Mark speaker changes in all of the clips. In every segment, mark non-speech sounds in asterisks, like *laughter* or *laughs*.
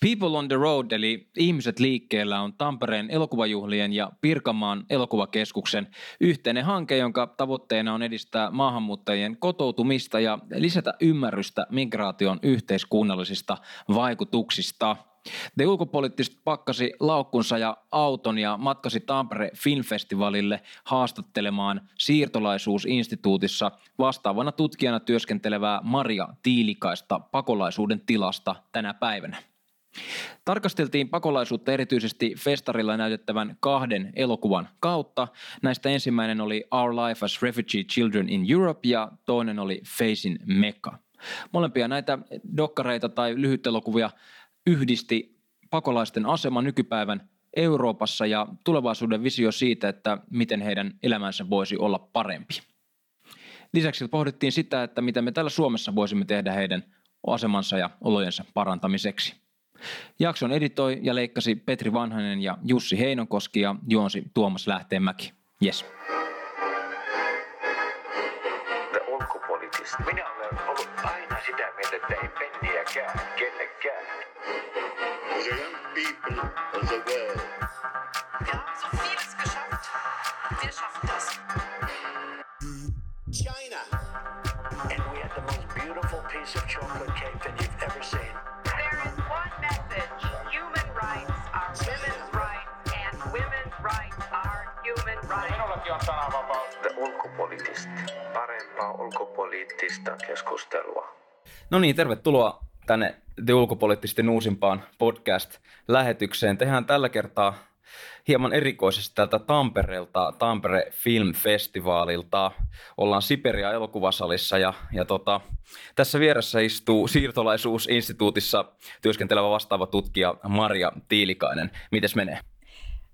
Speaker 1: People on the Road eli Ihmiset liikkeellä on Tampereen elokuvajuhlien ja Pirkanmaan elokuvakeskuksen yhteinen hanke, jonka tavoitteena on edistää maahanmuuttajien kotoutumista ja lisätä ymmärrystä migraation yhteiskunnallisista vaikutuksista. The ulkopoliittisesti pakkasi laukkunsa ja auton ja matkasi Tampere Filmfestivalille haastattelemaan siirtolaisuusinstituutissa vastaavana tutkijana työskentelevää Maria Tiilikaista pakolaisuuden tilasta tänä päivänä. Tarkasteltiin pakolaisuutta erityisesti festarilla näytettävän kahden elokuvan kautta. Näistä ensimmäinen oli Our Life as Refugee Children in Europe ja toinen oli Facing Mecca. Molempia näitä dokkareita tai lyhytelokuvia yhdisti pakolaisten asema nykypäivän Euroopassa ja tulevaisuuden visio siitä, että miten heidän elämänsä voisi olla parempi. Lisäksi pohdittiin sitä, että mitä me täällä Suomessa voisimme tehdä heidän asemansa ja olojensa parantamiseksi. Jakson editoi ja leikkasi Petri Vanhanen ja Jussi Heinonkoski ja juonsi Tuomas Lähteenmäki. Yes. Minä olen ollut aina sitä mieltä, että ei penniäkään. The young people of the world. Wir haben so vieles geschafft. Wir schaffen
Speaker 2: Parempaa ulkopoliittista keskustelua. No niin, tervetuloa tänne The Ulkopoliittisten uusimpaan podcast-lähetykseen. Tehdään tällä kertaa hieman erikoisesti täältä Tampereelta, Tampere Film Festivaalilta. Ollaan Siperia elokuvasalissa ja, ja tota, tässä vieressä istuu siirtolaisuusinstituutissa työskentelevä vastaava tutkija Maria Tiilikainen. Mites menee?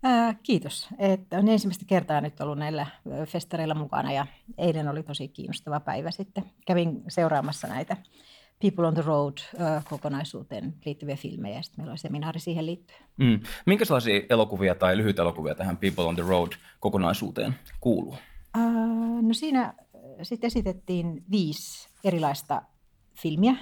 Speaker 3: Ää, kiitos. Että on ensimmäistä kertaa nyt ollut näillä festareilla mukana ja eilen oli tosi kiinnostava päivä sitten. Kävin seuraamassa näitä People on the Road kokonaisuuteen liittyviä filmejä ja sitten meillä oli seminaari siihen liittyen.
Speaker 2: Mm. Minkälaisia elokuvia tai elokuvia tähän People on the Road kokonaisuuteen kuuluu?
Speaker 3: Ää, no siinä sitten esitettiin viisi erilaista filmiä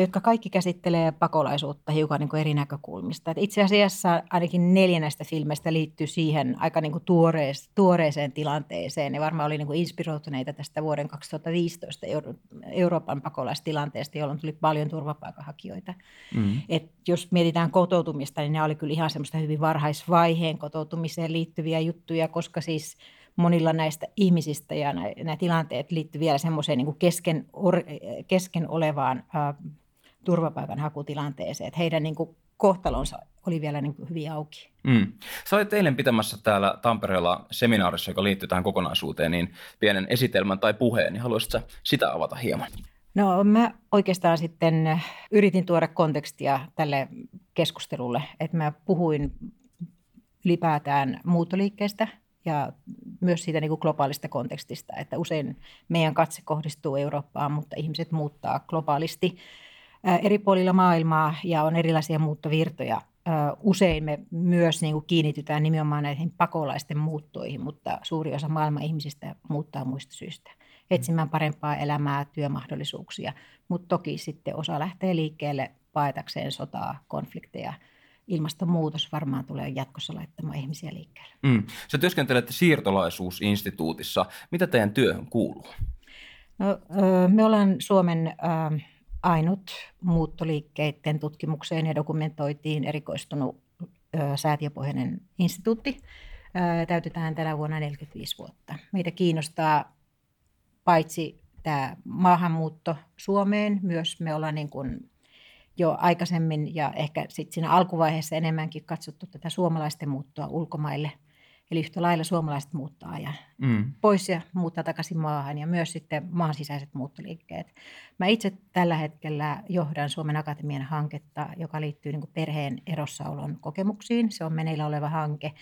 Speaker 3: jotka kaikki käsittelee pakolaisuutta hiukan niin kuin eri näkökulmista. Et itse asiassa ainakin neljä näistä filmeistä liittyy siihen aika niin kuin tuorees, tuoreeseen tilanteeseen. Ne varmaan oli niin kuin inspiroituneita tästä vuoden 2015 Euro- Euroopan pakolaistilanteesta, jolloin tuli paljon turvapaikanhakijoita. Mm. Et jos mietitään kotoutumista, niin ne oli kyllä ihan semmoista hyvin varhaisvaiheen kotoutumiseen liittyviä juttuja, koska siis – monilla näistä ihmisistä ja nämä tilanteet liittyy vielä semmoiseen niin kesken, or, kesken olevaan ä, turvapaikanhakutilanteeseen, että heidän niin kuin kohtalonsa oli vielä niin kuin hyvin auki.
Speaker 2: Mm. Sä olet eilen pitämässä täällä Tampereella seminaarissa, joka liittyy tähän kokonaisuuteen, niin pienen esitelmän tai puheen, niin haluaisitko sitä avata hieman?
Speaker 3: No mä oikeastaan sitten yritin tuoda kontekstia tälle keskustelulle, että mä puhuin ylipäätään muuttoliikkeestä – ja myös siitä niin kuin globaalista kontekstista, että usein meidän katse kohdistuu Eurooppaan, mutta ihmiset muuttaa globaalisti eri puolilla maailmaa ja on erilaisia muuttovirtoja. Usein me myös niin kuin kiinnitytään nimenomaan näihin pakolaisten muuttoihin, mutta suuri osa maailman ihmisistä muuttaa muista syistä. Etsimään parempaa elämää, työmahdollisuuksia, mutta toki sitten osa lähtee liikkeelle paetakseen sotaa, konflikteja – ilmastonmuutos varmaan tulee jatkossa laittamaan ihmisiä liikkeelle.
Speaker 2: Mm. Sä työskentelet siirtolaisuusinstituutissa. Mitä teidän työhön kuuluu?
Speaker 3: No, me ollaan Suomen ainut muuttoliikkeiden tutkimukseen ja dokumentoitiin erikoistunut säätiöpohjainen instituutti. Täytetään tänä vuonna 45 vuotta. Meitä kiinnostaa paitsi tämä maahanmuutto Suomeen, myös me ollaan niin kuin jo aikaisemmin ja ehkä sitten siinä alkuvaiheessa enemmänkin katsottu tätä suomalaisten muuttoa ulkomaille. Eli yhtä lailla suomalaiset muuttaa ja mm. pois ja muuttaa takaisin maahan ja myös sitten maan sisäiset muuttoliikkeet. Mä itse tällä hetkellä johdan Suomen Akatemian hanketta, joka liittyy niin perheen erossaolon kokemuksiin. Se on meneillä oleva hanke,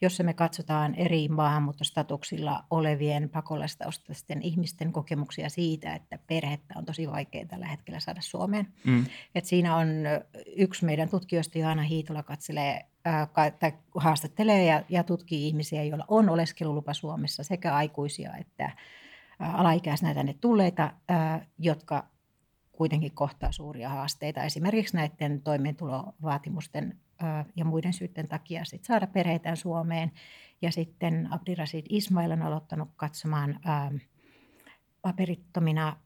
Speaker 3: jossa me katsotaan eri maahanmuuttostatuksilla olevien pakolaistaustaisten ihmisten kokemuksia siitä, että perhettä on tosi vaikea tällä hetkellä saada Suomeen. Mm. Et siinä on yksi meidän tutkijoista, Johanna Hiitola, katselee tai haastattelee ja, ja tutkii ihmisiä, joilla on oleskelulupa Suomessa, sekä aikuisia että alaikäisenä tänne tulleita, jotka kuitenkin kohtaa suuria haasteita, esimerkiksi näiden toimeentulovaatimusten ja muiden syytten takia sit saada perheitään Suomeen. Ja sitten Abdirasid Ismail on aloittanut katsomaan paperittomina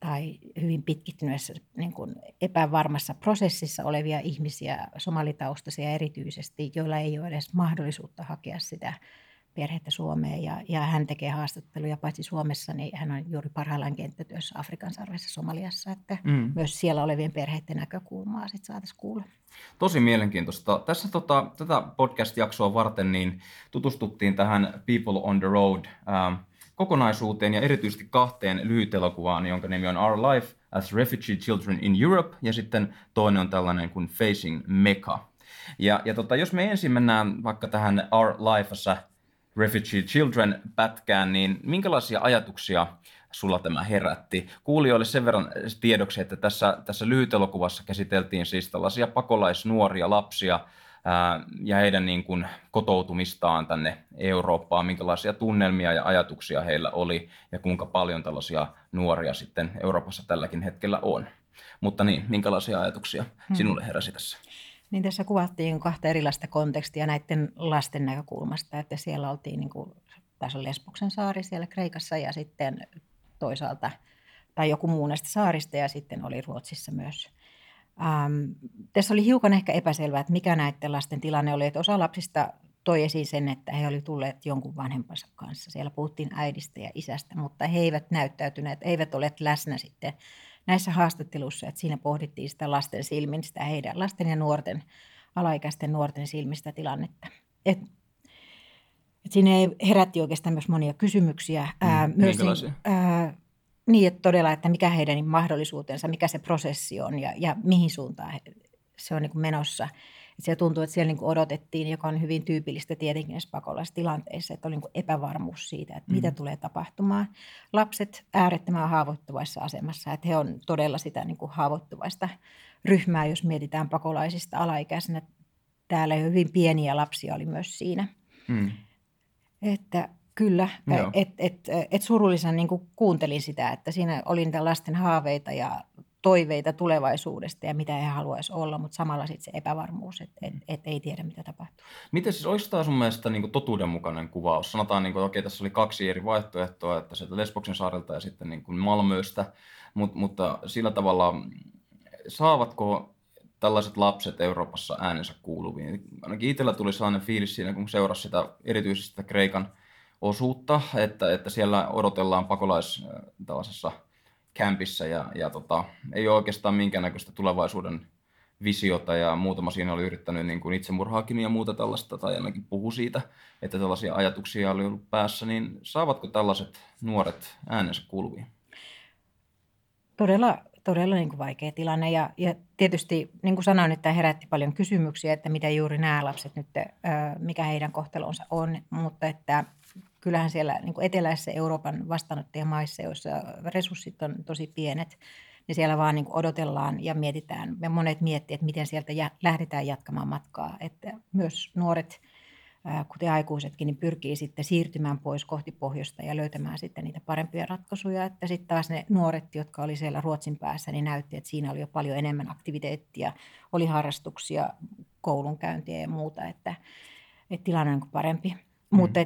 Speaker 3: tai hyvin pitkittyneessä niin kuin epävarmassa prosessissa olevia ihmisiä, somalitaustaisia erityisesti, joilla ei ole edes mahdollisuutta hakea sitä perhettä Suomeen ja, ja hän tekee haastatteluja paitsi Suomessa, niin hän on juuri parhaillaan kenttätyössä Afrikan sarvessa Somaliassa, että mm. myös siellä olevien perheiden näkökulmaa sitten saataisiin kuulla.
Speaker 2: Tosi mielenkiintoista. Tässä tota, tätä podcast-jaksoa varten niin tutustuttiin tähän People on the Road ähm, kokonaisuuteen ja erityisesti kahteen lyhytelokuvaan, jonka nimi on Our Life as Refugee Children in Europe ja sitten toinen on tällainen kuin Facing Mecca. Ja, ja tota, jos me ensin mennään vaikka tähän Our Life as a Refugee Children pätkään, niin minkälaisia ajatuksia sulla tämä herätti? Kuulijoille sen verran tiedoksi, että tässä, tässä lyhytelokuvassa käsiteltiin siis tällaisia pakolaisnuoria lapsia ää, ja heidän niin kuin kotoutumistaan tänne Eurooppaan, minkälaisia tunnelmia ja ajatuksia heillä oli ja kuinka paljon tällaisia nuoria sitten Euroopassa tälläkin hetkellä on. Mutta niin, minkälaisia ajatuksia hmm. sinulle heräsi tässä?
Speaker 3: Niin tässä kuvattiin kahta erilaista kontekstia näiden lasten näkökulmasta, että siellä oltiin, niin kuin, tässä Lesboksen saari siellä Kreikassa ja sitten toisaalta, tai joku muu näistä saarista ja sitten oli Ruotsissa myös. Ähm, tässä oli hiukan ehkä epäselvää, että mikä näiden lasten tilanne oli, että osa lapsista toi esiin sen, että he olivat tulleet jonkun vanhempansa kanssa. Siellä puhuttiin äidistä ja isästä, mutta he eivät näyttäytyneet, eivät ole läsnä sitten näissä haastatteluissa, että siinä pohdittiin sitä lasten silmin, sitä heidän lasten ja nuorten, alaikäisten nuorten silmistä tilannetta. Et, et siinä herätti oikeastaan myös monia kysymyksiä.
Speaker 2: Mm, ää, myös niin, ää,
Speaker 3: niin, että todella, että mikä heidän mahdollisuutensa, mikä se prosessi on ja, ja mihin suuntaan he, se on niin menossa. Et siellä tuntuu, että siellä niin odotettiin, joka on hyvin tyypillistä tietenkin näissä pakolaistilanteissa, että oli niin epävarmuus siitä, että mm. mitä tulee tapahtumaan. Lapset äärettömän haavoittuvaisessa asemassa, että he on todella sitä niin haavoittuvaista ryhmää, jos mietitään pakolaisista alaikäisenä. Täällä hyvin pieniä lapsia oli myös siinä. Mm. Että Kyllä, että et, et, et surullisen niin kuuntelin sitä, että siinä oli niitä lasten haaveita ja toiveita tulevaisuudesta ja mitä he haluaisivat olla, mutta samalla sitten se epävarmuus, että et, et ei tiedä mitä tapahtuu.
Speaker 2: Miten siis, olisi tämä sun mielestä niin totuudenmukainen kuvaus? Sanotaan, niin kuin, että okei, tässä oli kaksi eri vaihtoehtoa, että sieltä Lesboksen saarelta ja sitten niin kuin Malmöstä, mutta, mutta sillä tavalla saavatko tällaiset lapset Euroopassa äänensä kuuluviin? Ainakin itsellä tuli sellainen fiilis siinä, kun seurasi sitä erityisesti sitä Kreikan osuutta, että, että siellä odotellaan pakolais tällaisessa – kämpissä ja, ja tota, ei ole oikeastaan minkäännäköistä tulevaisuuden visiota ja muutama siinä oli yrittänyt niin kuin itsemurhaakin ja muuta tällaista tai ainakin puhu siitä, että tällaisia ajatuksia oli ollut päässä, niin saavatko tällaiset nuoret äänensä kuuluviin?
Speaker 3: Todella, todella niin kuin vaikea tilanne ja, ja tietysti niin kuin sanoin, että herätti paljon kysymyksiä, että mitä juuri nämä lapset nyt, mikä heidän kohtelonsa on, mutta että kyllähän siellä niin kuin eteläisessä Euroopan vastaanottajamaissa, joissa resurssit on tosi pienet, niin siellä vaan niin kuin odotellaan ja mietitään. Me monet miettii, että miten sieltä jä, lähdetään jatkamaan matkaa. Että myös nuoret, kuten aikuisetkin, niin pyrkii sitten siirtymään pois kohti pohjoista ja löytämään sitten niitä parempia ratkaisuja. Että sitten taas ne nuoret, jotka oli siellä Ruotsin päässä, niin näytti, että siinä oli jo paljon enemmän aktiviteettia, oli harrastuksia, koulunkäyntiä ja muuta, että, että tilanne on parempi. Mm. Mutta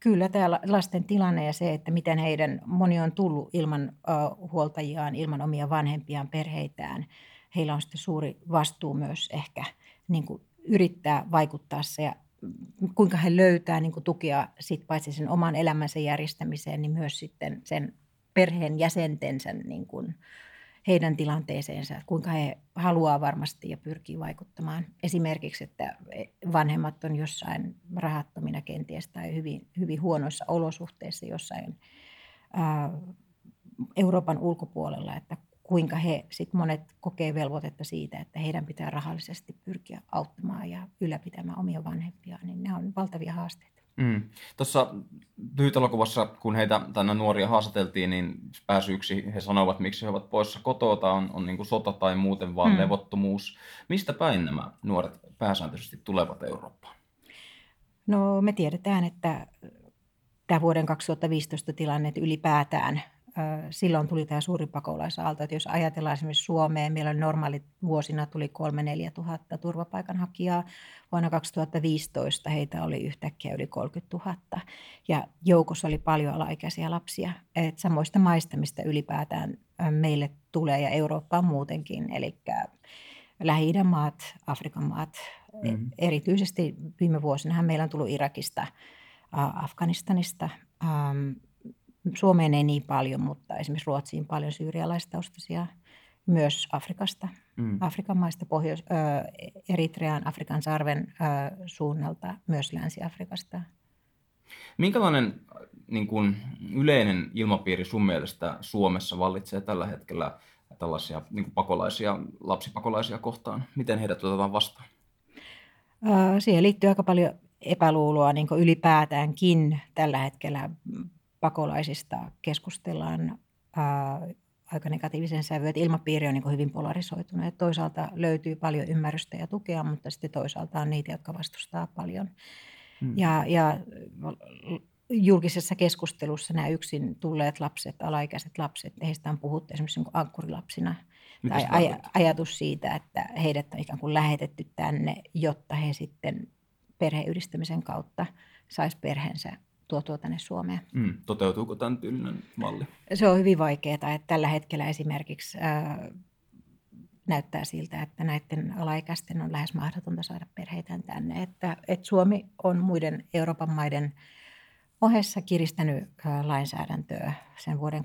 Speaker 3: Kyllä tämä lasten tilanne ja se, että miten heidän, moni on tullut ilman uh, huoltajiaan, ilman omia vanhempiaan, perheitään. Heillä on sitten suuri vastuu myös ehkä niin kuin yrittää vaikuttaa se ja kuinka he löytää niin kuin tukea sit paitsi sen oman elämänsä järjestämiseen, niin myös sitten sen perheen jäsentensä niin kuin, heidän tilanteeseensa, kuinka he haluaa varmasti ja pyrkii vaikuttamaan. Esimerkiksi, että vanhemmat on jossain rahattomina kenties tai hyvin, hyvin huonoissa olosuhteissa jossain ää, Euroopan ulkopuolella, että kuinka he sitten monet kokee velvoitetta siitä, että heidän pitää rahallisesti pyrkiä auttamaan ja ylläpitämään omia vanhempiaan, niin ne on valtavia haasteita.
Speaker 2: Mm. Tuossa lyhytelokuvassa, kun heitä tänne nuoria haastateltiin, niin pääsyyksi he sanoivat, miksi he ovat poissa kotota, on, on niin kuin sota tai muuten vaan mm. levottomuus. Mistä päin nämä nuoret pääsääntöisesti tulevat Eurooppaan?
Speaker 3: No me tiedetään, että tämä vuoden 2015 tilanne ylipäätään silloin tuli tämä suuri pakolaisaalto. Että jos ajatellaan esimerkiksi Suomeen, meillä normaali vuosina tuli 3-4 tuhatta turvapaikanhakijaa. Vuonna 2015 heitä oli yhtäkkiä yli 30 000 ja joukossa oli paljon alaikäisiä lapsia. Et samoista maista, mistä ylipäätään meille tulee ja Eurooppaan muutenkin, eli Lähi-idän maat, Afrikan maat. Mm-hmm. Erityisesti viime vuosina meillä on tullut Irakista, Afganistanista, Suomeen ei niin paljon, mutta esimerkiksi Ruotsiin paljon syyrialaistaustaisia, myös Afrikasta, mm. Afrikan maista, Pohjois, äh, Eritrean, Afrikan sarven äh, suunnalta, myös Länsi-Afrikasta.
Speaker 2: Minkälainen niin kuin, yleinen ilmapiiri sun mielestä Suomessa vallitsee tällä hetkellä tällaisia niin kuin pakolaisia, lapsipakolaisia kohtaan? Miten heidät otetaan vastaan?
Speaker 3: Äh, siihen liittyy aika paljon epäluuloa niin ylipäätäänkin tällä hetkellä pakolaisista keskustellaan ää, aika negatiivisen sävyyn, että ilmapiiri on niin hyvin polarisoitunut. Että toisaalta löytyy paljon ymmärrystä ja tukea, mutta sitten toisaalta on niitä, jotka vastustaa paljon. Hmm. Ja, ja julkisessa keskustelussa nämä yksin tulleet lapset, alaikäiset lapset, heistä on puhuttu esimerkiksi niin ankkurilapsina. Mitä tai aj- ajatus siitä, että heidät on ikään kuin lähetetty tänne, jotta he sitten perheyhdistämisen kautta sais perheensä tuotua tänne Suomeen.
Speaker 2: Mm, toteutuuko tämän tyylinen malli?
Speaker 3: Se on hyvin vaikeaa, että tällä hetkellä esimerkiksi ää, näyttää siltä, että näiden alaikäisten on lähes mahdotonta saada perheitään tänne. Että, että Suomi on muiden Euroopan maiden ohessa kiristänyt ää, lainsäädäntöä sen vuoden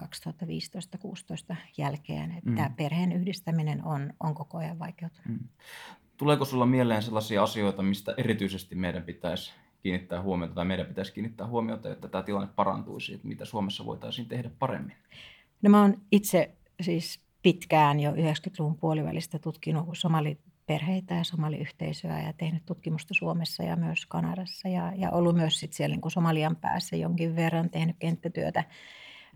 Speaker 3: 2015-2016 jälkeen, että mm. perheen yhdistäminen on, on koko ajan vaikeutunut. Mm.
Speaker 2: Tuleeko sinulla mieleen sellaisia asioita, mistä erityisesti meidän pitäisi kiinnittää huomiota tai meidän pitäisi kiinnittää huomiota, että tämä tilanne parantuisi, että mitä Suomessa voitaisiin tehdä paremmin?
Speaker 3: No mä oon itse siis pitkään jo 90-luvun puolivälistä tutkinut somaliperheitä ja somaliyhteisöä ja tehnyt tutkimusta Suomessa ja myös Kanadassa ja, ja ollut myös sit siellä niin kuin Somalian päässä jonkin verran tehnyt kenttätyötä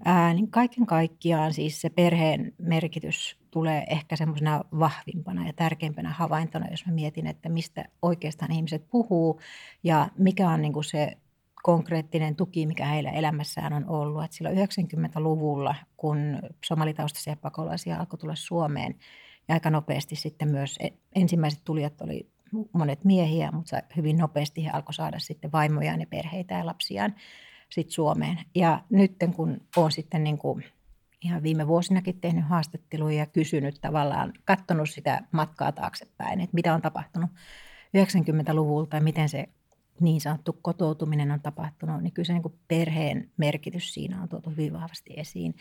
Speaker 3: Ää, niin kaiken kaikkiaan siis se perheen merkitys tulee ehkä semmoisena vahvimpana ja tärkeimpänä havaintona, jos mä mietin, että mistä oikeastaan ihmiset puhuu ja mikä on niin kuin se konkreettinen tuki, mikä heillä elämässään on ollut. Et silloin 90-luvulla, kun somalitaustaisia pakolaisia alkoi tulla Suomeen, ja aika nopeasti sitten myös e, ensimmäiset tulijat oli monet miehiä, mutta hyvin nopeasti he alkoi saada sitten vaimojaan ja perheitä ja lapsiaan sit Suomeen. Ja nyt kun olen sitten niin kuin ihan viime vuosinakin tehnyt haastatteluja ja kysynyt tavallaan, katsonut sitä matkaa taaksepäin, että mitä on tapahtunut 90-luvulta ja miten se niin sanottu kotoutuminen on tapahtunut, niin kyllä se niin kuin perheen merkitys siinä on tuotu hyvin vahvasti esiin.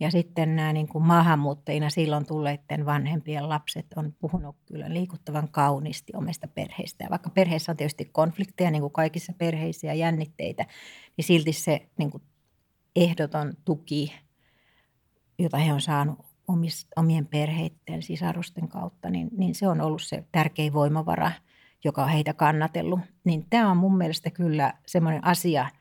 Speaker 3: Ja sitten nämä niin kuin maahanmuuttajina silloin tulleiden vanhempien lapset on puhunut kyllä liikuttavan kauniisti omista perheistä. Ja vaikka perheessä on tietysti konflikteja, niin kuin kaikissa perheissä ja jännitteitä, niin silti se niin kuin ehdoton tuki, jota he on saanut omien perheiden sisarusten kautta, niin, niin se on ollut se tärkein voimavara, joka on heitä kannatellut. Niin tämä on mun mielestä kyllä semmoinen asia –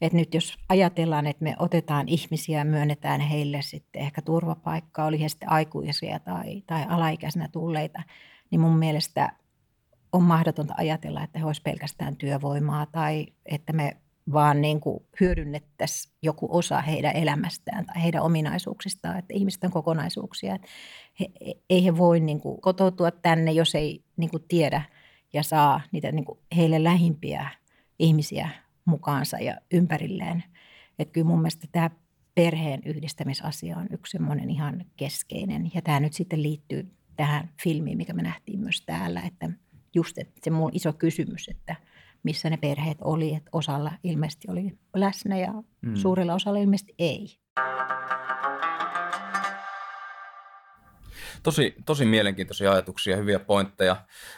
Speaker 3: että nyt jos ajatellaan, että me otetaan ihmisiä ja myönnetään heille sitten ehkä turvapaikkaa, oli he sitten aikuisia tai, tai alaikäisenä tulleita, niin mun mielestä on mahdotonta ajatella, että he olisivat pelkästään työvoimaa tai että me vaan niin kuin hyödynnettäisiin joku osa heidän elämästään tai heidän ominaisuuksistaan, että ihmiset on kokonaisuuksia. Että he, ei he voi niin kuin kotoutua tänne, jos ei niin kuin tiedä ja saa niitä niin kuin heille lähimpiä ihmisiä mukaansa ja ympärilleen. Että kyllä mun mielestä tämä perheen yhdistämisasia on yksi semmoinen ihan keskeinen. Ja tämä nyt sitten liittyy tähän filmiin, mikä me nähtiin myös täällä, että just että se mun iso kysymys, että missä ne perheet oli, että osalla ilmeisesti oli läsnä ja mm. suurella osalla ilmeisesti ei.
Speaker 2: Tosi, tosi mielenkiintoisia ajatuksia, hyviä pointteja.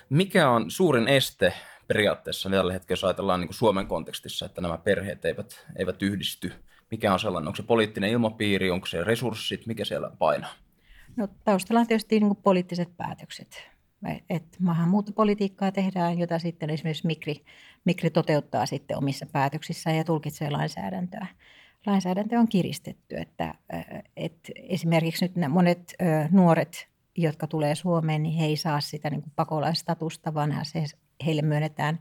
Speaker 2: Mikä on suurin este periaatteessa tällä hetkellä, jos ajatellaan niin kuin Suomen kontekstissa, että nämä perheet eivät, eivät yhdisty? Mikä on sellainen, onko se poliittinen ilmapiiri, onko se resurssit, mikä siellä painaa?
Speaker 3: No, taustalla on tietysti niin kuin poliittiset päätökset. Et maahanmuuttopolitiikkaa tehdään, jota sitten esimerkiksi Mikri, Mikri toteuttaa sitten omissa päätöksissään ja tulkitsee lainsäädäntöä. Lainsäädäntö on kiristetty, että, että esimerkiksi nyt monet nuoret, jotka tulee Suomeen, niin he ei saa sitä niin pakolaistatusta, vaan heille myönnetään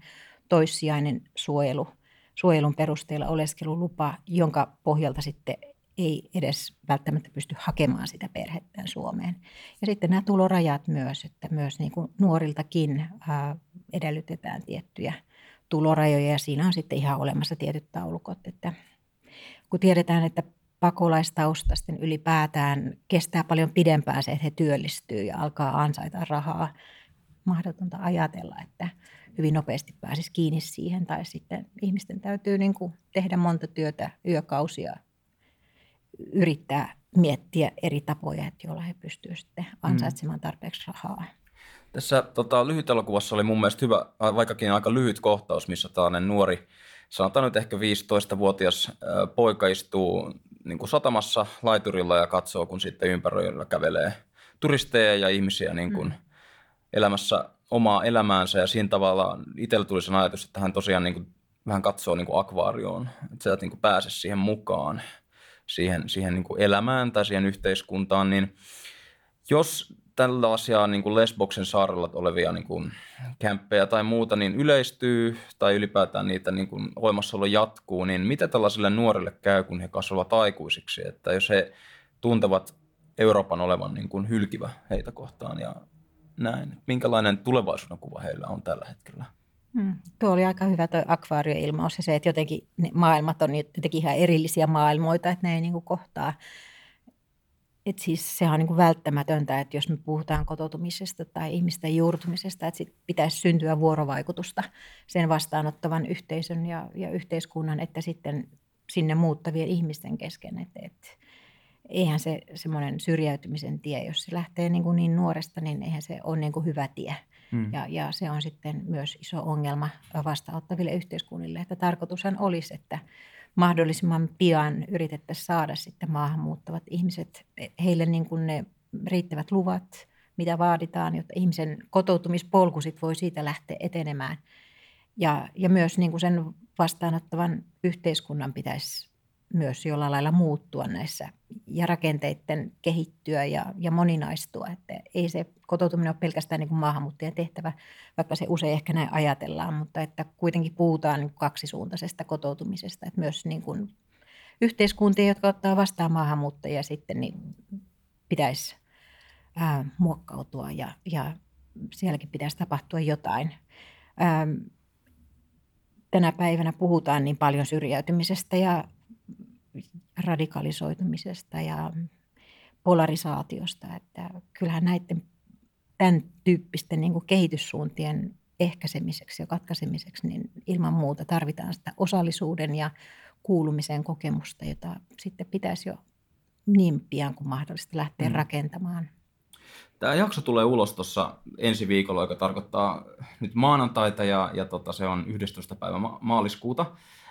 Speaker 3: toissijainen suojelu, suojelun perusteella oleskelulupa, jonka pohjalta sitten ei edes välttämättä pysty hakemaan sitä perhettään Suomeen. Ja sitten nämä tulorajat myös, että myös niin kuin nuoriltakin ää, edellytetään tiettyjä tulorajoja ja siinä on sitten ihan olemassa tietyt taulukot, että kun tiedetään, että pakolaistaustasten ylipäätään kestää paljon pidempään se, että he työllistyy ja alkaa ansaita rahaa. Mahdotonta ajatella, että hyvin nopeasti pääsisi kiinni siihen tai sitten ihmisten täytyy niin kuin tehdä monta työtä yökausia, yrittää miettiä eri tapoja, että joilla he pystyvät sitten mm. ansaitsemaan tarpeeksi rahaa.
Speaker 2: Tässä tota, lyhyt elokuvassa oli mun mielestä hyvä, vaikkakin aika lyhyt kohtaus, missä tällainen nuori, sanotaan nyt ehkä 15-vuotias poika istuu niin kuin satamassa laiturilla ja katsoo, kun sitten ympäröillä kävelee turisteja ja ihmisiä niin kuin mm. elämässä omaa elämäänsä. Ja siinä tavalla itsellä tuli sen ajatus, että hän tosiaan niin kuin, vähän katsoo niin kuin akvaarioon, että sä et niin kuin pääse siihen mukaan, siihen, siihen niin kuin elämään tai siihen yhteiskuntaan, niin jos tällaisia niin kuin Lesboksen saarella olevia niin kuin kämppejä tai muuta niin yleistyy tai ylipäätään niitä niin kuin olemassaolo jatkuu, niin mitä tällaisille nuorille käy, kun he kasvavat aikuisiksi? Että jos he tuntevat Euroopan olevan niin kuin hylkivä heitä kohtaan ja näin. Minkälainen tulevaisuuden kuva heillä on tällä hetkellä?
Speaker 3: Hmm. Tuo oli aika hyvä tuo akvaarioilmaus ja se, että jotenkin ne maailmat on jotenkin ihan erillisiä maailmoita, että ne ei niin kuin kohtaa et siis sehän on niin kuin välttämätöntä, että jos me puhutaan kotoutumisesta tai ihmisten juurtumisesta, että sit pitäisi syntyä vuorovaikutusta sen vastaanottavan yhteisön ja, ja yhteiskunnan, että sitten sinne muuttavien ihmisten kesken. Et, et, eihän se semmoinen syrjäytymisen tie, jos se lähtee niin, kuin niin nuoresta, niin eihän se ole niin kuin hyvä tie. Hmm. Ja, ja se on sitten myös iso ongelma vastaanottaville yhteiskunnille, että tarkoitushan olisi, että mahdollisimman pian yritettäisiin saada sitten maahanmuuttavat ihmiset, heille niin kuin ne riittävät luvat, mitä vaaditaan, jotta ihmisen kotoutumispolku sit voi siitä lähteä etenemään. Ja, ja myös niin kuin sen vastaanottavan yhteiskunnan pitäisi myös jollain lailla muuttua näissä ja rakenteiden kehittyä ja, ja moninaistua. Että ei se kotoutuminen ole pelkästään niin kuin maahanmuuttajan tehtävä, vaikka se usein ehkä näin ajatellaan, mutta että kuitenkin puhutaan niin kaksisuuntaisesta kotoutumisesta, että myös niin kuin yhteiskuntia, jotka ottaa vastaan maahanmuuttajia sitten, niin pitäisi ää, muokkautua ja, ja sielläkin pitäisi tapahtua jotain. Ää, tänä päivänä puhutaan niin paljon syrjäytymisestä ja radikalisoitumisesta ja polarisaatiosta, että kyllähän näiden tämän tyyppisten niin kehityssuuntien ehkäisemiseksi ja katkaisemiseksi, niin ilman muuta tarvitaan sitä osallisuuden ja kuulumisen kokemusta, jota sitten pitäisi jo niin pian kuin mahdollista lähteä mm. rakentamaan.
Speaker 2: Tämä jakso tulee ulos tuossa ensi viikolla, joka tarkoittaa nyt maanantaita ja, ja tota, se on 11. päivä maaliskuuta.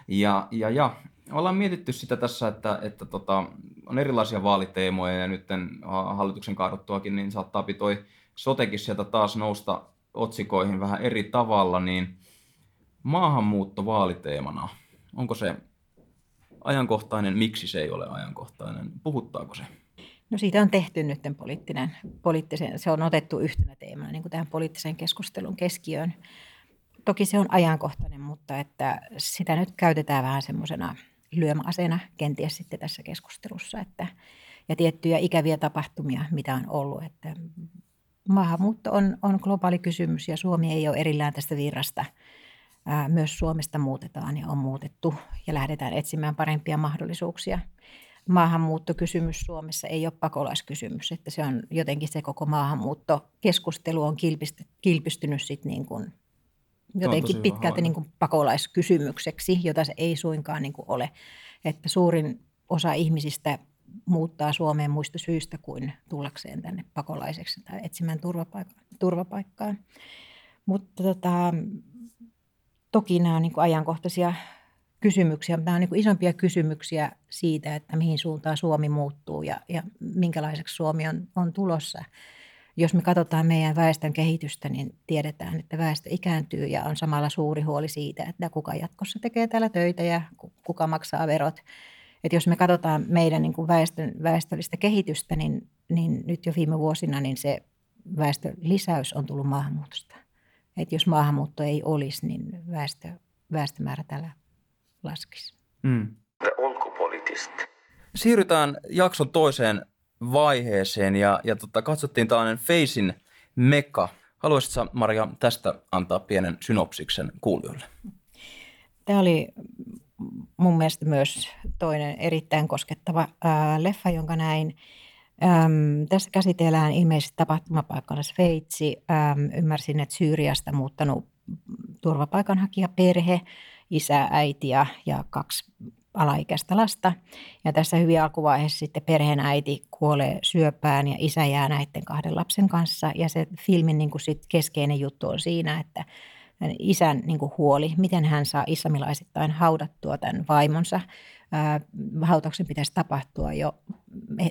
Speaker 2: Ja, ja, ja ollaan mietitty sitä tässä, että, että tota, on erilaisia vaaliteemoja ja nyt hallituksen kaaduttuakin, niin saattaa toi sotekin sieltä taas nousta otsikoihin vähän eri tavalla, niin maahanmuutto vaaliteemana, onko se ajankohtainen, miksi se ei ole ajankohtainen, puhuttaako se?
Speaker 3: No siitä on tehty nyt poliittinen, poliittisen, se on otettu yhtenä teemana niin kuin tähän poliittisen keskustelun keskiöön. Toki se on ajankohtainen, mutta että sitä nyt käytetään vähän semmoisena lyömäaseena kenties sitten tässä keskustelussa. Että, ja tiettyjä ikäviä tapahtumia, mitä on ollut. Että maahanmuutto on, on globaali kysymys ja Suomi ei ole erillään tästä virrasta. Myös Suomesta muutetaan ja on muutettu ja lähdetään etsimään parempia mahdollisuuksia. Maahanmuuttokysymys Suomessa ei ole pakolaiskysymys, että se on jotenkin se koko maahanmuuttokeskustelu on kilpistynyt sitten niin kuin jotenkin pitkälti niin kuin pakolaiskysymykseksi, jota se ei suinkaan niin kuin ole. Että suurin osa ihmisistä muuttaa Suomeen muista syistä kuin tullakseen tänne pakolaiseksi tai etsimään turvapaikkaa. turvapaikkaan. Mutta tota, toki nämä on niin kuin ajankohtaisia kysymyksiä, mutta nämä on niin kuin isompia kysymyksiä siitä, että mihin suuntaan Suomi muuttuu ja, ja minkälaiseksi Suomi on, on tulossa – jos me katsotaan meidän väestön kehitystä, niin tiedetään, että väestö ikääntyy ja on samalla suuri huoli siitä, että kuka jatkossa tekee täällä töitä ja kuka maksaa verot. Et jos me katsotaan meidän niin kuin väestön, väestöllistä kehitystä, niin, niin nyt jo viime vuosina niin se väestön lisäys on tullut maahanmuutosta. Et jos maahanmuutto ei olisi, niin väestö, väestömäärä täällä laskisi. Mm.
Speaker 2: Siirrytään jakson toiseen vaiheeseen ja, ja tota, katsottiin tällainen Facein meka. Haluaisitko Maria tästä antaa pienen synopsiksen kuulijoille?
Speaker 3: Tämä oli mun mielestä myös toinen erittäin koskettava ää, leffa, jonka näin. Äm, tässä käsitellään ilmeisesti tapahtumapaikkana Sveitsi. Äm, ymmärsin, että Syyriasta muuttanut turvapaikanhakijaperhe, isä, äiti ja, ja kaksi alaikäistä lasta. Ja tässä hyvin alkuvaiheessa sitten perheen äiti kuolee syöpään ja isä jää näiden kahden lapsen kanssa. Ja se filmin niin kuin sit keskeinen juttu on siinä, että isän niin kuin huoli, miten hän saa islamilaisittain haudattua tämän vaimonsa. Hautauksen pitäisi tapahtua jo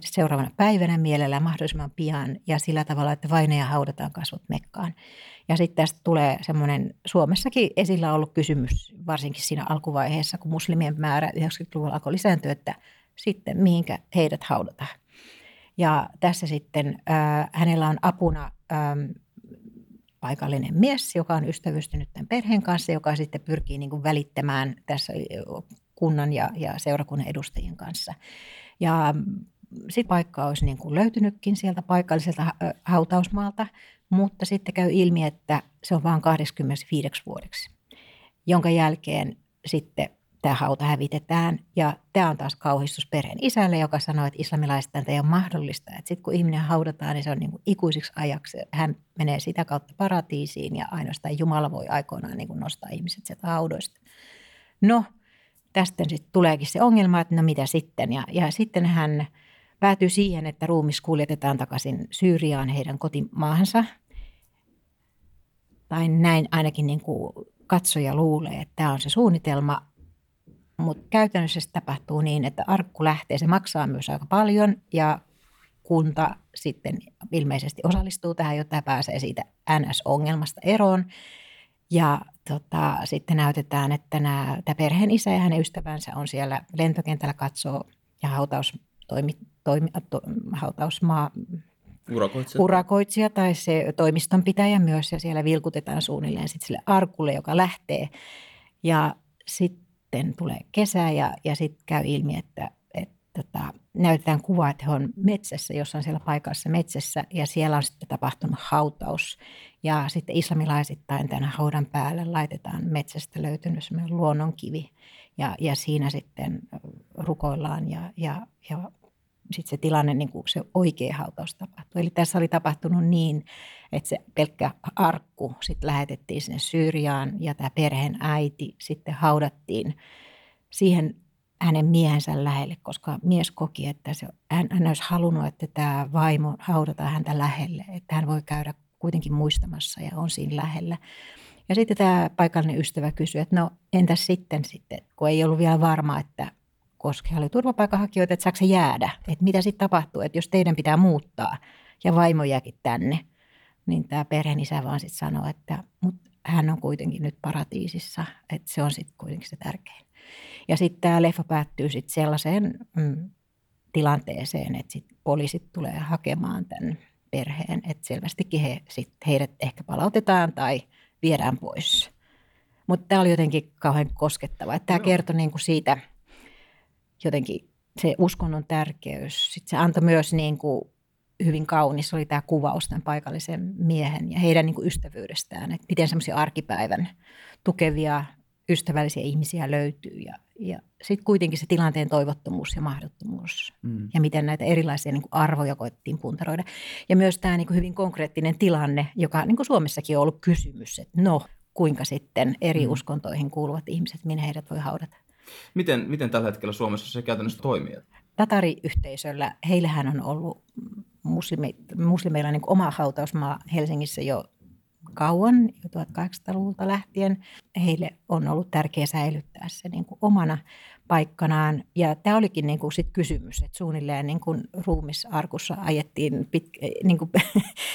Speaker 3: seuraavana päivänä mielellään mahdollisimman pian ja sillä tavalla, että vainaja haudataan kasvot Mekkaan. Ja sitten tästä tulee semmoinen Suomessakin esillä ollut kysymys, varsinkin siinä alkuvaiheessa, kun muslimien määrä 90-luvulla alkoi lisääntyä, että sitten mihinkä heidät haudataan. Ja tässä sitten äh, hänellä on apuna ähm, paikallinen mies, joka on ystävystynyt tämän perheen kanssa, joka sitten pyrkii niin kuin välittämään tässä kunnan ja, ja seurakunnan edustajien kanssa. Ja sitten paikka olisi niin kuin löytynytkin sieltä paikalliselta hautausmaalta, mutta sitten käy ilmi, että se on vain 25 vuodeksi, jonka jälkeen sitten tämä hauta hävitetään. Ja tämä on taas kauhistus perheen isälle, joka sanoo, että islamilaista ei ole mahdollista. Että sitten kun ihminen haudataan, niin se on niin kuin ikuisiksi ajaksi. Hän menee sitä kautta paratiisiin ja ainoastaan Jumala voi aikoinaan niin kuin nostaa ihmiset sieltä haudoista. No, tästä sitten tuleekin se ongelma, että no mitä sitten. Ja, ja sitten hän päätyy siihen, että ruumis kuljetetaan takaisin Syyriaan heidän kotimaahansa. Tai näin ainakin niin kuin katsoja luulee, että tämä on se suunnitelma. Mutta käytännössä se tapahtuu niin, että arkku lähtee, se maksaa myös aika paljon ja kunta sitten ilmeisesti osallistuu tähän, jotta pääsee siitä NS-ongelmasta eroon. Ja tota, sitten näytetään, että nämä, tämä perheen isä ja hänen ystävänsä on siellä lentokentällä katsoo ja hautaus toimi, toimi, to, hautausmaa
Speaker 2: urakoitsija.
Speaker 3: urakoitsija tai se toimistonpitäjä myös ja siellä vilkutetaan suunnilleen sitten sille arkulle, joka lähtee. Ja sitten tulee kesä ja, ja sitten käy ilmi, että, että tota, näytetään kuva, että he on metsässä, jossain siellä paikassa metsässä ja siellä on sitten tapahtunut hautaus. Ja sitten islamilaisittain tämän haudan päälle laitetaan metsästä löytynyt semmoinen luonnonkivi ja, ja siinä sitten rukoillaan ja, ja, ja sitten se tilanne, niin kuin se oikea hautaus tapahtui. Eli tässä oli tapahtunut niin, että se pelkkä arkku sitten lähetettiin sinne Syyriaan ja tämä perheen äiti sitten haudattiin siihen hänen miehensä lähelle, koska mies koki, että se, hän, hän olisi halunnut, että tämä vaimo haudataan häntä lähelle, että hän voi käydä kuitenkin muistamassa ja on siinä lähellä. Ja sitten tämä paikallinen ystävä kysyi, että no entäs sitten, sitten kun ei ollut vielä varma, että koska oli turvapaikanhakijoita, että saako se jäädä, että mitä sitten tapahtuu, että jos teidän pitää muuttaa ja vaimo jääkin tänne, niin tämä perheen isä vaan sitten sanoi, että mut hän on kuitenkin nyt paratiisissa, että se on sitten kuitenkin se tärkein. Ja sitten tämä leffa päättyy sitten sellaiseen mm, tilanteeseen, että sit poliisit tulee hakemaan tämän perheen, että selvästikin he, sit heidät ehkä palautetaan tai – viedään pois. Mutta tämä oli jotenkin kauhean koskettava. Tämä kertoi niin kuin siitä jotenkin se uskonnon tärkeys. Sitten se antoi myös niin kuin hyvin kaunis oli tämä kuvaus tämän paikallisen miehen ja heidän niin kuin ystävyydestään. Että miten semmoisia arkipäivän tukevia ystävällisiä ihmisiä löytyy ja, ja sitten kuitenkin se tilanteen toivottomuus ja mahdottomuus mm. ja miten näitä erilaisia niin kuin arvoja koettiin puntaroida. Ja myös tämä niin kuin hyvin konkreettinen tilanne, joka niin kuin Suomessakin on ollut kysymys, että no kuinka sitten eri mm. uskontoihin kuuluvat ihmiset, minne heidät voi haudata.
Speaker 2: Miten, miten tällä hetkellä Suomessa se käytännössä toimii?
Speaker 3: Tatariyhteisöllä, heillähän on ollut muslimi, muslimeilla niin oma hautausmaa Helsingissä jo kauan, jo 1800-luvulta lähtien. Heille on ollut tärkeää säilyttää se niin kuin omana paikkanaan. Ja tämä olikin niin kuin sit kysymys, että suunnilleen niin kuin ruumisarkussa ajettiin pit, niin kuin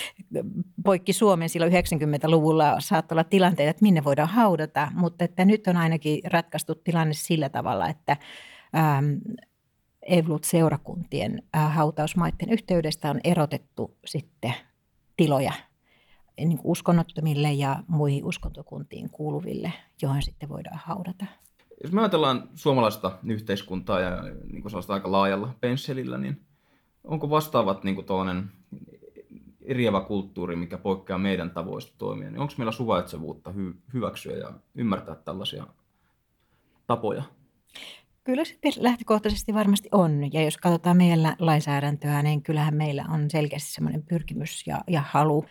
Speaker 3: *laughs* poikki Suomen silloin 90-luvulla saattoi olla tilanteita, että minne voidaan haudata, mutta että nyt on ainakin ratkaistu tilanne sillä tavalla, että ähm, Evlut-seurakuntien äh, hautausmaiden yhteydestä on erotettu sitten tiloja – niin uskonnottomille ja muihin uskontokuntiin kuuluville, johon sitten voidaan haudata.
Speaker 2: jos me ajatellaan suomalaista yhteiskuntaa ja niin kuin sellaista aika laajalla pensselillä, niin onko vastaavat niin kuin eriävä kulttuuri, mikä poikkeaa meidän tavoista toimia, niin onko meillä suvaitsevuutta hy- hyväksyä ja ymmärtää tällaisia tapoja?
Speaker 3: Kyllä se lähtökohtaisesti varmasti on. Ja jos katsotaan meidän lainsäädäntöä, niin kyllähän meillä on selkeästi semmoinen pyrkimys ja, ja halu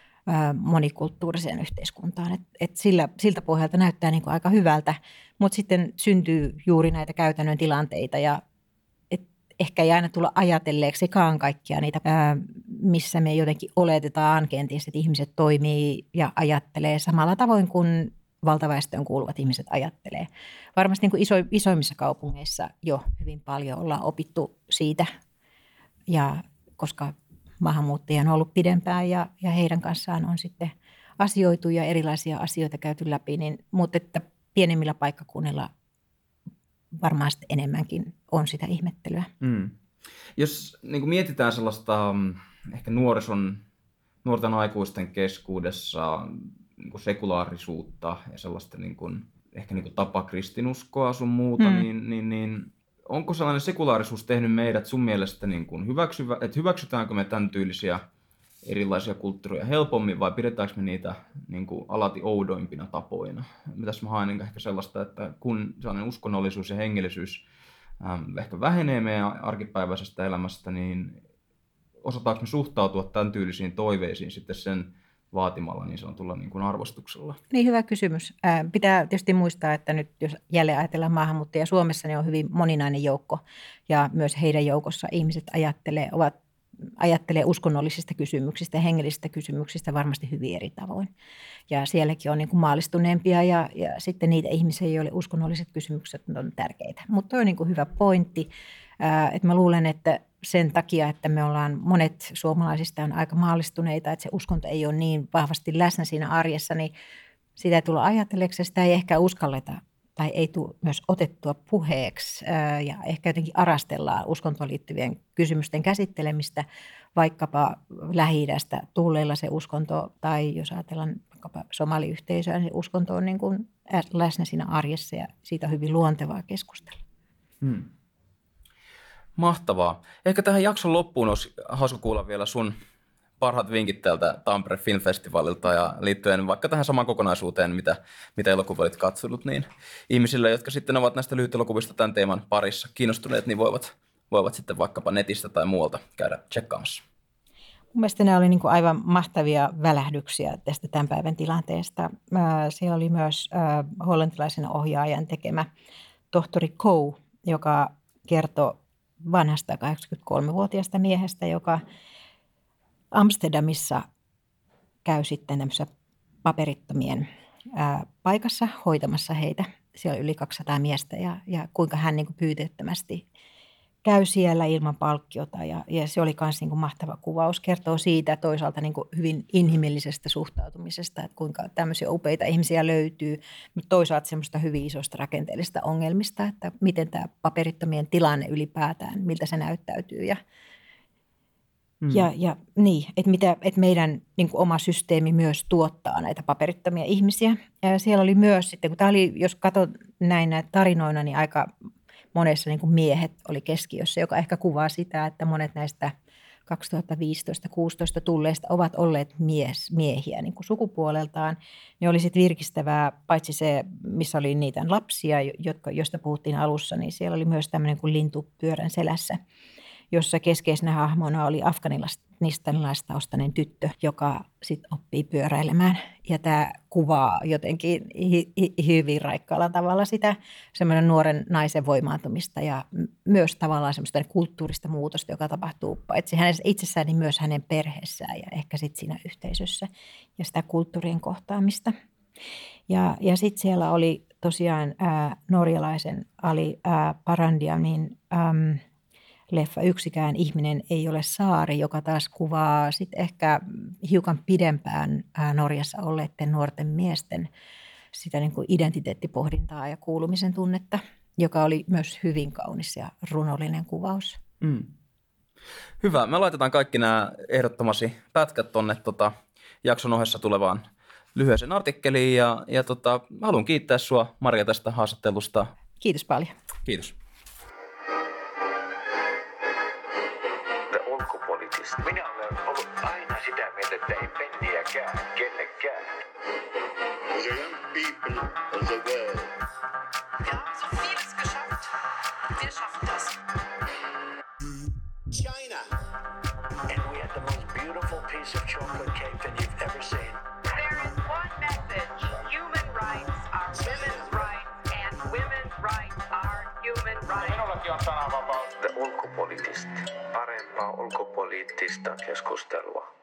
Speaker 3: monikulttuuriseen yhteiskuntaan. Et, et sillä, siltä pohjalta näyttää niin kuin aika hyvältä, mutta sitten syntyy juuri näitä käytännön tilanteita ja et ehkä ei aina tulla ajatelleeksikaan kaikkia niitä, ää, missä me jotenkin oletetaan kenties, että ihmiset toimii ja ajattelee samalla tavoin kuin valtaväestöön kuuluvat ihmiset ajattelee. Varmasti niin kuin iso, isoimmissa kaupungeissa jo hyvin paljon ollaan opittu siitä, ja koska maahanmuuttajia on ollut pidempään ja, ja heidän kanssaan on sitten asioitu ja erilaisia asioita käyty läpi, niin, mutta että pienemmillä paikkakunnilla varmaan enemmänkin on sitä ihmettelyä. Mm.
Speaker 2: Jos niin kuin mietitään sellaista mm, ehkä nuorison, nuorten aikuisten keskuudessa niin kuin sekulaarisuutta ja sellaista niin kuin, ehkä niin kuin tapa kristinuskoa sun muuta, mm. niin, niin, niin onko sellainen sekulaarisuus tehnyt meidät sun mielestä niin kuin hyväksyvä, että hyväksytäänkö me tämän tyylisiä erilaisia kulttuureja helpommin vai pidetäänkö me niitä niin kuin alati oudoimpina tapoina? Mitäs mä haen ehkä sellaista, että kun sellainen uskonnollisuus ja hengellisyys ähm, ehkä vähenee meidän arkipäiväisestä elämästä, niin osataanko me suhtautua tämän tyylisiin toiveisiin sitten sen vaatimalla niin sanotulla niin kuin arvostuksella?
Speaker 3: Niin, hyvä kysymys. Pitää tietysti muistaa, että nyt jos jälleen ajatellaan maahanmuuttajia Suomessa, niin on hyvin moninainen joukko ja myös heidän joukossa ihmiset ajattelee, ovat ajattelee uskonnollisista kysymyksistä ja hengellisistä kysymyksistä varmasti hyvin eri tavoin. Ja sielläkin on niin kuin maalistuneempia ja, ja sitten niitä ihmisiä, joille uskonnolliset kysymykset on tärkeitä. Mutta on niin kuin hyvä pointti, että mä luulen, että sen takia, että me ollaan, monet suomalaisista on aika maallistuneita, että se uskonto ei ole niin vahvasti läsnä siinä arjessa, niin sitä ei tulla ajatelleeksi, sitä ei ehkä uskalleta tai ei tule myös otettua puheeksi ja ehkä jotenkin arastellaan uskontoon liittyvien kysymysten käsittelemistä, vaikkapa lähi tulleilla se uskonto, tai jos ajatellaan vaikkapa somaliyhteisöä, niin uskonto on niin kuin läsnä siinä arjessa ja siitä on hyvin luontevaa keskustella. Hmm.
Speaker 2: Mahtavaa. Ehkä tähän jakson loppuun olisi hauska kuulla vielä sun parhaat vinkit täältä Tampere Film Festivalilta ja liittyen vaikka tähän samaan kokonaisuuteen, mitä, mitä elokuvia olit katsonut, niin ihmisille, jotka sitten ovat näistä lyhytelokuvista tämän teeman parissa kiinnostuneet, niin voivat, voivat sitten vaikkapa netistä tai muualta käydä tsekkaamassa.
Speaker 3: Mun mielestä nämä oli niin kuin aivan mahtavia välähdyksiä tästä tämän päivän tilanteesta. Siellä oli myös hollantilaisen ohjaajan tekemä tohtori Kou, joka kertoi vanhasta 83-vuotiaasta miehestä, joka Amsterdamissa käy sitten tämmöisessä paperittomien paikassa hoitamassa heitä. Siellä on yli 200 miestä ja, ja kuinka hän niin kuin pyyteettömästi käy siellä ilman palkkiota ja, ja se oli myös niin kuin mahtava kuvaus. Kertoo siitä toisaalta niin kuin hyvin inhimillisestä suhtautumisesta, että kuinka tämmöisiä upeita ihmisiä löytyy, mutta toisaalta semmoista hyvin isosta rakenteellisista ongelmista, että miten tämä paperittomien tilanne ylipäätään, miltä se näyttäytyy ja Mm. Ja, ja niin, että, mitä, että meidän niin kuin oma systeemi myös tuottaa näitä paperittomia ihmisiä. Ja siellä oli myös sitten, kun tämä oli, jos katsot näin näitä tarinoina, niin aika monessa niin kuin miehet oli keskiössä, joka ehkä kuvaa sitä, että monet näistä 2015-16 tulleista ovat olleet mies, miehiä niin kuin sukupuoleltaan. Ne oli sitten virkistävää, paitsi se, missä oli niitä lapsia, jotka, joista puhuttiin alussa, niin siellä oli myös tämmöinen kuin lintu pyörän selässä – jossa keskeisenä hahmona oli afganistanilaistaustainen tyttö, joka sitten oppii pyöräilemään. Ja tämä kuvaa jotenkin hi- hi- hyvin raikkaalla tavalla sitä semmoinen nuoren naisen voimaantumista ja myös tavallaan semmoista kulttuurista muutosta, joka tapahtuu paitsi hänessä itsessään, niin myös hänen perheessään ja ehkä sitten siinä yhteisössä ja sitä kulttuurien kohtaamista. Ja, ja sitten siellä oli tosiaan ää, norjalaisen Ali ää, Parandiamin äm, leffa Yksikään ihminen ei ole saari, joka taas kuvaa sit ehkä hiukan pidempään Norjassa olleiden nuorten miesten sitä niin kuin identiteettipohdintaa ja kuulumisen tunnetta, joka oli myös hyvin kaunis ja runollinen kuvaus. Mm.
Speaker 2: Hyvä. Me laitetaan kaikki nämä ehdottomasti pätkät tuonne tota, jakson ohessa tulevaan lyhyeseen artikkeliin. Ja, ja tota, haluan kiittää sinua Maria tästä haastattelusta
Speaker 3: Kiitos paljon.
Speaker 2: Kiitos.
Speaker 4: Ulkopoliittista. Ulkopoliittista keskustelua.